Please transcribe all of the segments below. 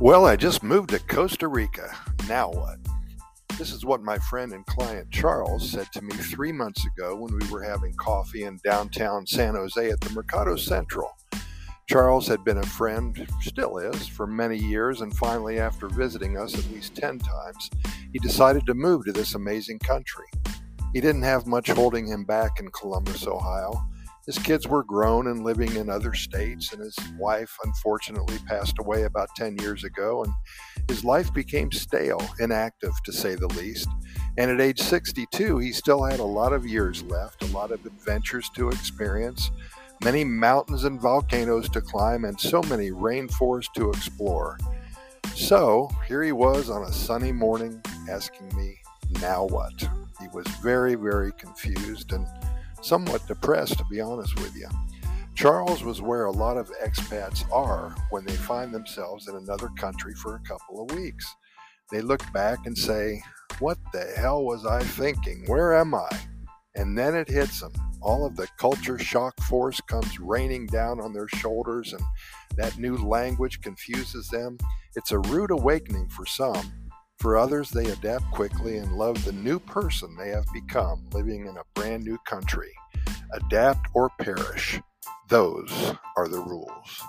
Well, I just moved to Costa Rica. Now what? This is what my friend and client Charles said to me three months ago when we were having coffee in downtown San Jose at the Mercado Central. Charles had been a friend, still is, for many years, and finally, after visiting us at least 10 times, he decided to move to this amazing country. He didn't have much holding him back in Columbus, Ohio. His kids were grown and living in other states, and his wife unfortunately passed away about 10 years ago, and his life became stale, inactive to say the least. And at age 62, he still had a lot of years left, a lot of adventures to experience, many mountains and volcanoes to climb, and so many rainforests to explore. So here he was on a sunny morning asking me, Now what? He was very, very confused and somewhat depressed, to be honest with you. Charles was where a lot of expats are when they find themselves in another country for a couple of weeks. They look back and say, What the hell was I thinking? Where am I? And then it hits them. All of the culture shock force comes raining down on their shoulders, and that new language confuses them. It's a rude awakening for some, for others, they adapt quickly and love the new person they have become living in a brand new country. Adapt or perish. Those are the rules.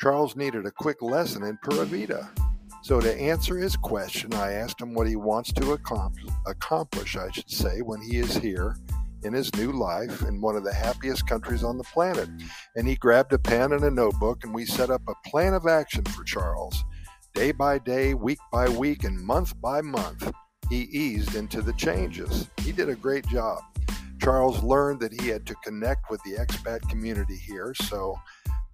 Charles needed a quick lesson in Pura Vida. So, to answer his question, I asked him what he wants to accomplish, I should say, when he is here in his new life in one of the happiest countries on the planet. And he grabbed a pen and a notebook, and we set up a plan of action for Charles. Day by day, week by week, and month by month, he eased into the changes. He did a great job. Charles learned that he had to connect with the expat community here, so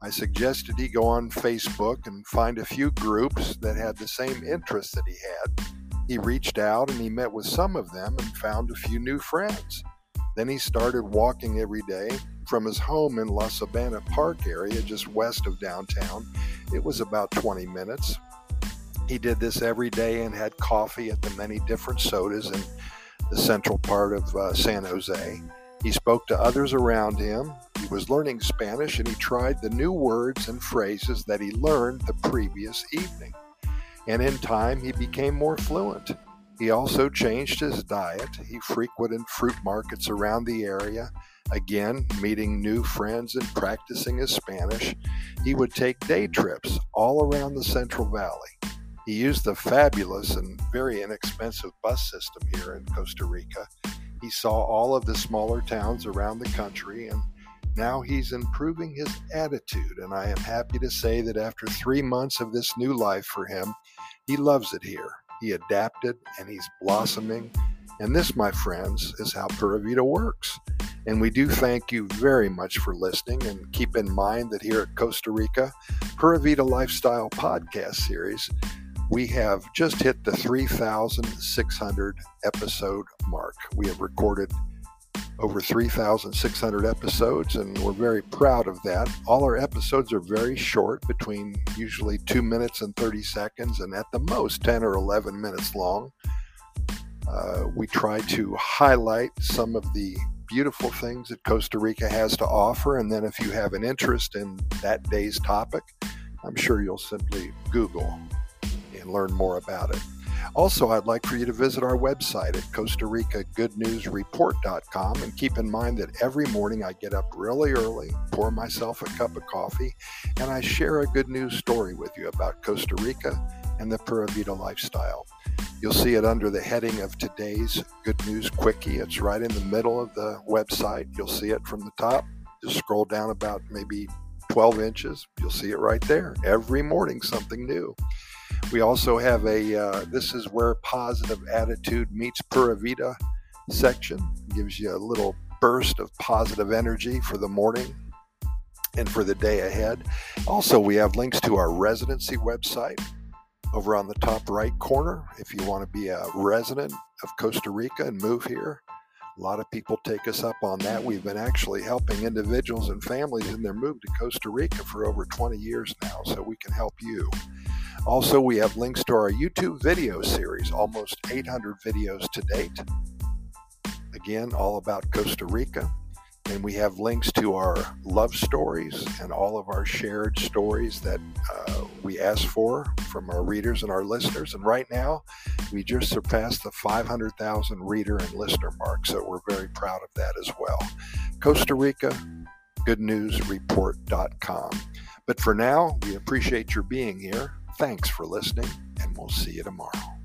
I suggested he go on Facebook and find a few groups that had the same interests that he had. He reached out and he met with some of them and found a few new friends. Then he started walking every day from his home in La Sabana Park area just west of downtown. It was about 20 minutes. He did this every day and had coffee at the many different sodas in the central part of uh, San Jose. He spoke to others around him. He was learning Spanish and he tried the new words and phrases that he learned the previous evening. And in time, he became more fluent. He also changed his diet. He frequented fruit markets around the area, again, meeting new friends and practicing his Spanish. He would take day trips all around the Central Valley. He used the fabulous and very inexpensive bus system here in Costa Rica. He saw all of the smaller towns around the country and now he's improving his attitude. And I am happy to say that after three months of this new life for him, he loves it here. He adapted and he's blossoming. And this, my friends, is how Pura Vida works. And we do thank you very much for listening. And keep in mind that here at Costa Rica, Pura Vida Lifestyle Podcast Series we have just hit the 3,600 episode mark. We have recorded over 3,600 episodes, and we're very proud of that. All our episodes are very short, between usually two minutes and 30 seconds, and at the most 10 or 11 minutes long. Uh, we try to highlight some of the beautiful things that Costa Rica has to offer, and then if you have an interest in that day's topic, I'm sure you'll simply Google learn more about it. Also, I'd like for you to visit our website at Costa Rica Good News Report.com and keep in mind that every morning I get up really early, pour myself a cup of coffee, and I share a good news story with you about Costa Rica and the Pura Vida lifestyle. You'll see it under the heading of today's Good News Quickie. It's right in the middle of the website. You'll see it from the top. Just scroll down about maybe 12 inches. You'll see it right there. Every morning, something new. We also have a uh, This is Where Positive Attitude Meets Pura Vida section. gives you a little burst of positive energy for the morning and for the day ahead. Also, we have links to our residency website over on the top right corner if you want to be a resident of Costa Rica and move here. A lot of people take us up on that. We've been actually helping individuals and families in their move to Costa Rica for over 20 years now, so we can help you. Also, we have links to our YouTube video series, almost 800 videos to date. Again, all about Costa Rica. And we have links to our love stories and all of our shared stories that uh, we ask for from our readers and our listeners. And right now, we just surpassed the 500,000 reader and listener mark. So we're very proud of that as well. Costa Rica, goodnewsreport.com. But for now, we appreciate your being here. Thanks for listening, and we'll see you tomorrow.